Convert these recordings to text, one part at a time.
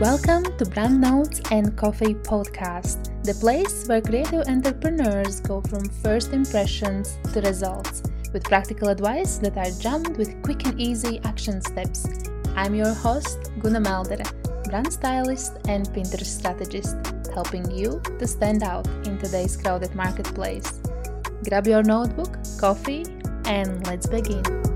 Welcome to Brand Notes and Coffee Podcast, the place where creative entrepreneurs go from first impressions to results with practical advice that are jammed with quick and easy action steps. I'm your host, Guna Maldere, brand stylist and Pinterest strategist, helping you to stand out in today's crowded marketplace. Grab your notebook, coffee, and let's begin.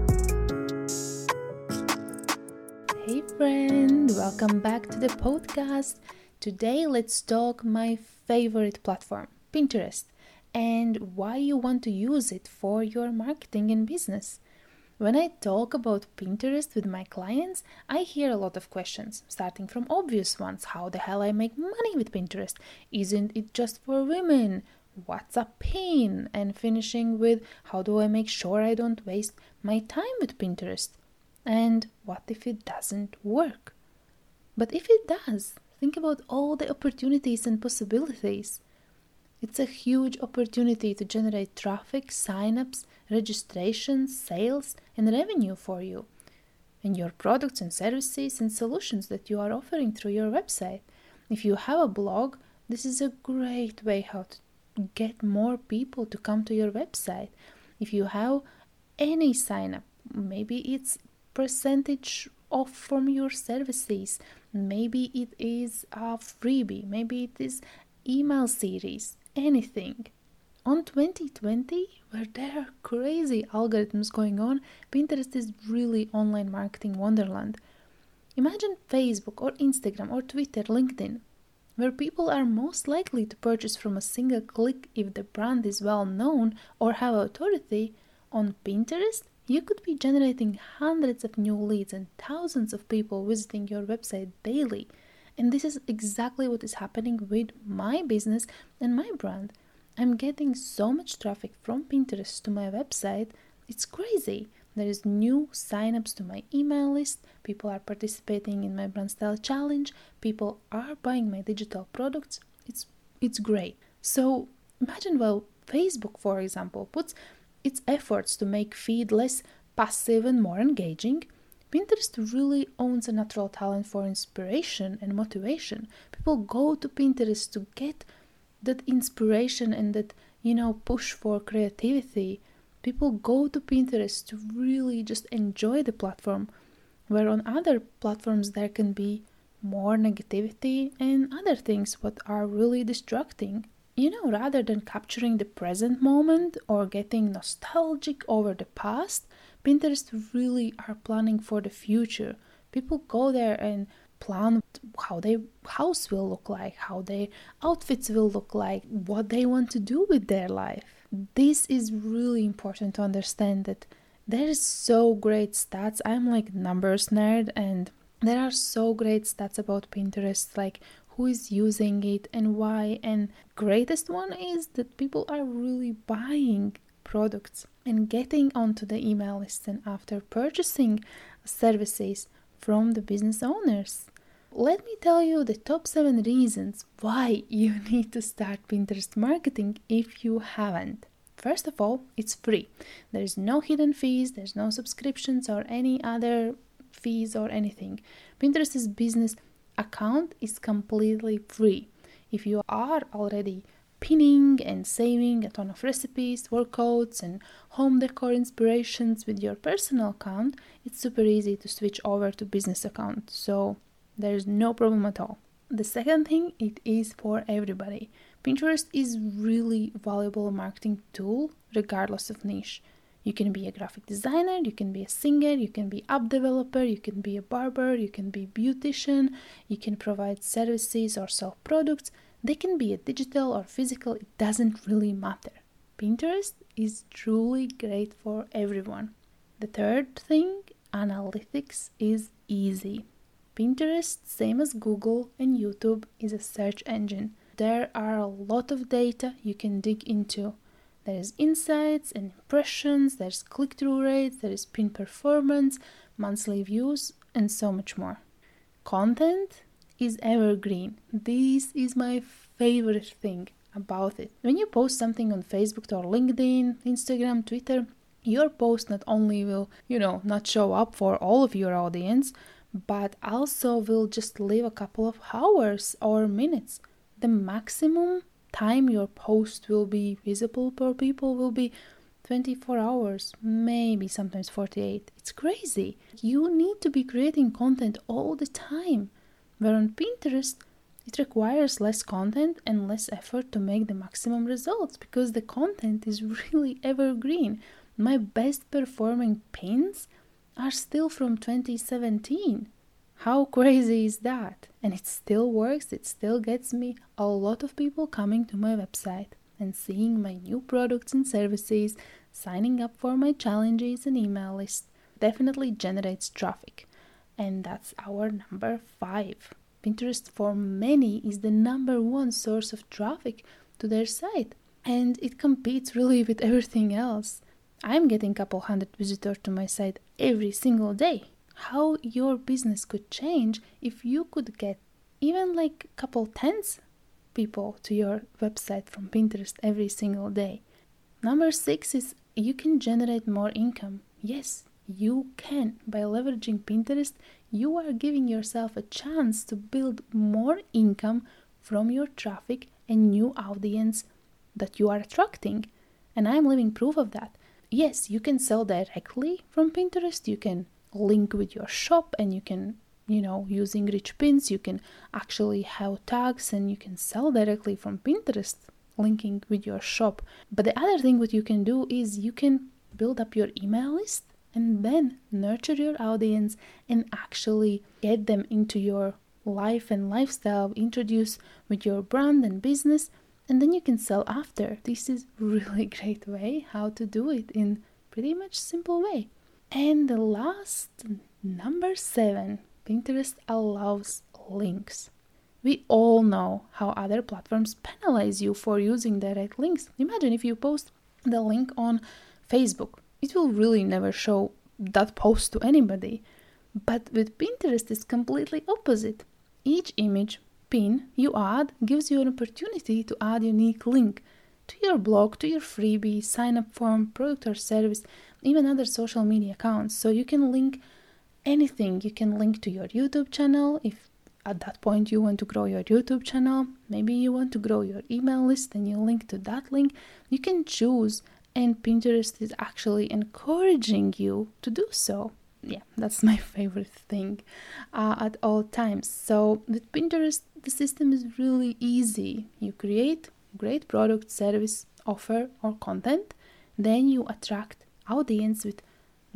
Friend, welcome back to the podcast. Today let's talk my favorite platform, Pinterest, and why you want to use it for your marketing and business. When I talk about Pinterest with my clients, I hear a lot of questions, starting from obvious ones how the hell I make money with Pinterest? Isn't it just for women? What's a pin? And finishing with how do I make sure I don't waste my time with Pinterest? And what if it doesn't work? But if it does, think about all the opportunities and possibilities. It's a huge opportunity to generate traffic, signups, registrations, sales, and revenue for you and your products and services and solutions that you are offering through your website. If you have a blog, this is a great way how to get more people to come to your website. If you have any sign up, maybe it's percentage off from your services, maybe it is a freebie, maybe it is email series, anything. On 2020, where there are crazy algorithms going on, Pinterest is really online marketing wonderland. Imagine Facebook or Instagram or Twitter, LinkedIn, where people are most likely to purchase from a single click if the brand is well known or have authority. On Pinterest, you could be generating hundreds of new leads and thousands of people visiting your website daily. And this is exactly what is happening with my business and my brand. I'm getting so much traffic from Pinterest to my website, it's crazy. There is new signups to my email list, people are participating in my brand style challenge, people are buying my digital products. It's it's great. So imagine well Facebook for example puts its efforts to make feed less passive and more engaging. Pinterest really owns a natural talent for inspiration and motivation. People go to Pinterest to get that inspiration and that, you know, push for creativity. People go to Pinterest to really just enjoy the platform, where on other platforms there can be more negativity and other things what are really distracting. You know, rather than capturing the present moment or getting nostalgic over the past, Pinterest really are planning for the future. People go there and plan how their house will look like, how their outfits will look like, what they want to do with their life. This is really important to understand that there is so great stats. I'm like numbers nerd and there are so great stats about Pinterest like who is using it and why and greatest one is that people are really buying products and getting onto the email list and after purchasing services from the business owners let me tell you the top 7 reasons why you need to start Pinterest marketing if you haven't. First of all, it's free. There's no hidden fees, there's no subscriptions or any other fees or anything. Pinterest's business account is completely free. If you are already pinning and saving a ton of recipes, workouts, and home decor inspirations with your personal account, it's super easy to switch over to business account. So there's no problem at all. The second thing, it is for everybody. Pinterest is really valuable marketing tool regardless of niche. You can be a graphic designer, you can be a singer, you can be app developer, you can be a barber, you can be beautician, you can provide services or sell products. They can be a digital or physical, it doesn't really matter. Pinterest is truly great for everyone. The third thing, analytics is easy. Pinterest, same as Google and YouTube, is a search engine. There are a lot of data you can dig into. There's insights and impressions, there's click through rates, there is pin performance, monthly views, and so much more. Content is evergreen. This is my favorite thing about it. When you post something on Facebook or LinkedIn, Instagram, Twitter, your post not only will, you know, not show up for all of your audience, but also will just live a couple of hours or minutes. The maximum time your post will be visible for people will be 24 hours, maybe sometimes 48. It's crazy. You need to be creating content all the time. Where on Pinterest, it requires less content and less effort to make the maximum results because the content is really evergreen. My best performing pins are still from 2017. How crazy is that? And it still works, it still gets me a lot of people coming to my website and seeing my new products and services, signing up for my challenges and email list definitely generates traffic. And that's our number five. Pinterest for many is the number one source of traffic to their site, and it competes really with everything else. I'm getting a couple hundred visitors to my site every single day. How your business could change if you could get even like a couple tens people to your website from Pinterest every single day. Number six is you can generate more income. Yes, you can. By leveraging Pinterest, you are giving yourself a chance to build more income from your traffic and new audience that you are attracting. And I'm living proof of that. Yes, you can sell directly from Pinterest, you can link with your shop and you can you know using rich pins you can actually have tags and you can sell directly from pinterest linking with your shop. But the other thing what you can do is you can build up your email list and then nurture your audience and actually get them into your life and lifestyle introduce with your brand and business and then you can sell after. This is really great way how to do it in pretty much simple way and the last number 7 Pinterest allows links. We all know how other platforms penalize you for using direct links. Imagine if you post the link on Facebook, it will really never show that post to anybody. But with Pinterest, it's completely opposite. Each image pin you add gives you an opportunity to add a unique link to your blog, to your freebie, sign up form, product or service, even other social media accounts. So you can link anything. You can link to your YouTube channel if at that point you want to grow your YouTube channel. Maybe you want to grow your email list and you link to that link. You can choose, and Pinterest is actually encouraging you to do so. Yeah, that's my favorite thing uh, at all times. So, with Pinterest, the system is really easy. You create great product, service, offer, or content, then you attract audience with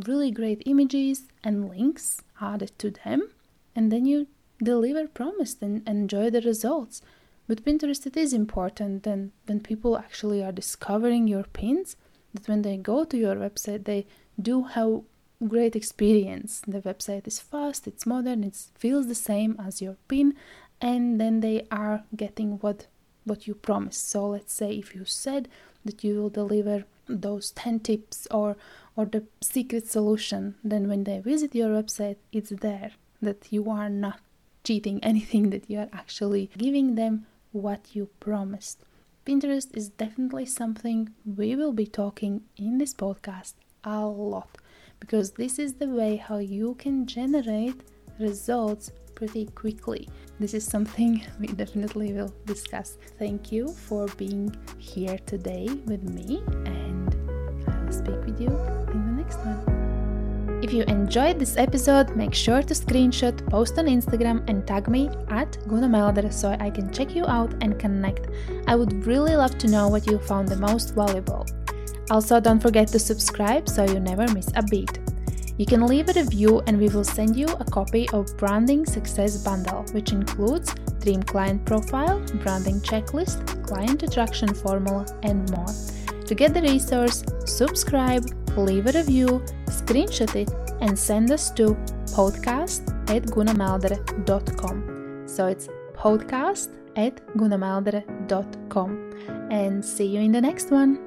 really great images and links added to them, and then you deliver promised and enjoy the results. With Pinterest, it is important that when people actually are discovering your pins, that when they go to your website, they do have great experience. The website is fast, it's modern, it feels the same as your pin, and then they are getting what what you promised. So let's say if you said that you will deliver those 10 tips or or the secret solution then when they visit your website it's there that you are not cheating anything that you are actually giving them what you promised pinterest is definitely something we will be talking in this podcast a lot because this is the way how you can generate results pretty quickly. This is something we definitely will discuss. Thank you for being here today with me, and I will speak with you in the next one. If you enjoyed this episode, make sure to screenshot, post on Instagram, and tag me at Guna so I can check you out and connect. I would really love to know what you found the most valuable. Also, don't forget to subscribe so you never miss a beat. You can leave a review and we will send you a copy of Branding Success Bundle, which includes Dream Client Profile, Branding Checklist, Client Attraction Formula, and more. To get the resource, subscribe, leave a review, screenshot it, and send us to podcast at gunamaldere.com. So it's podcast at gunamaldere.com. And see you in the next one.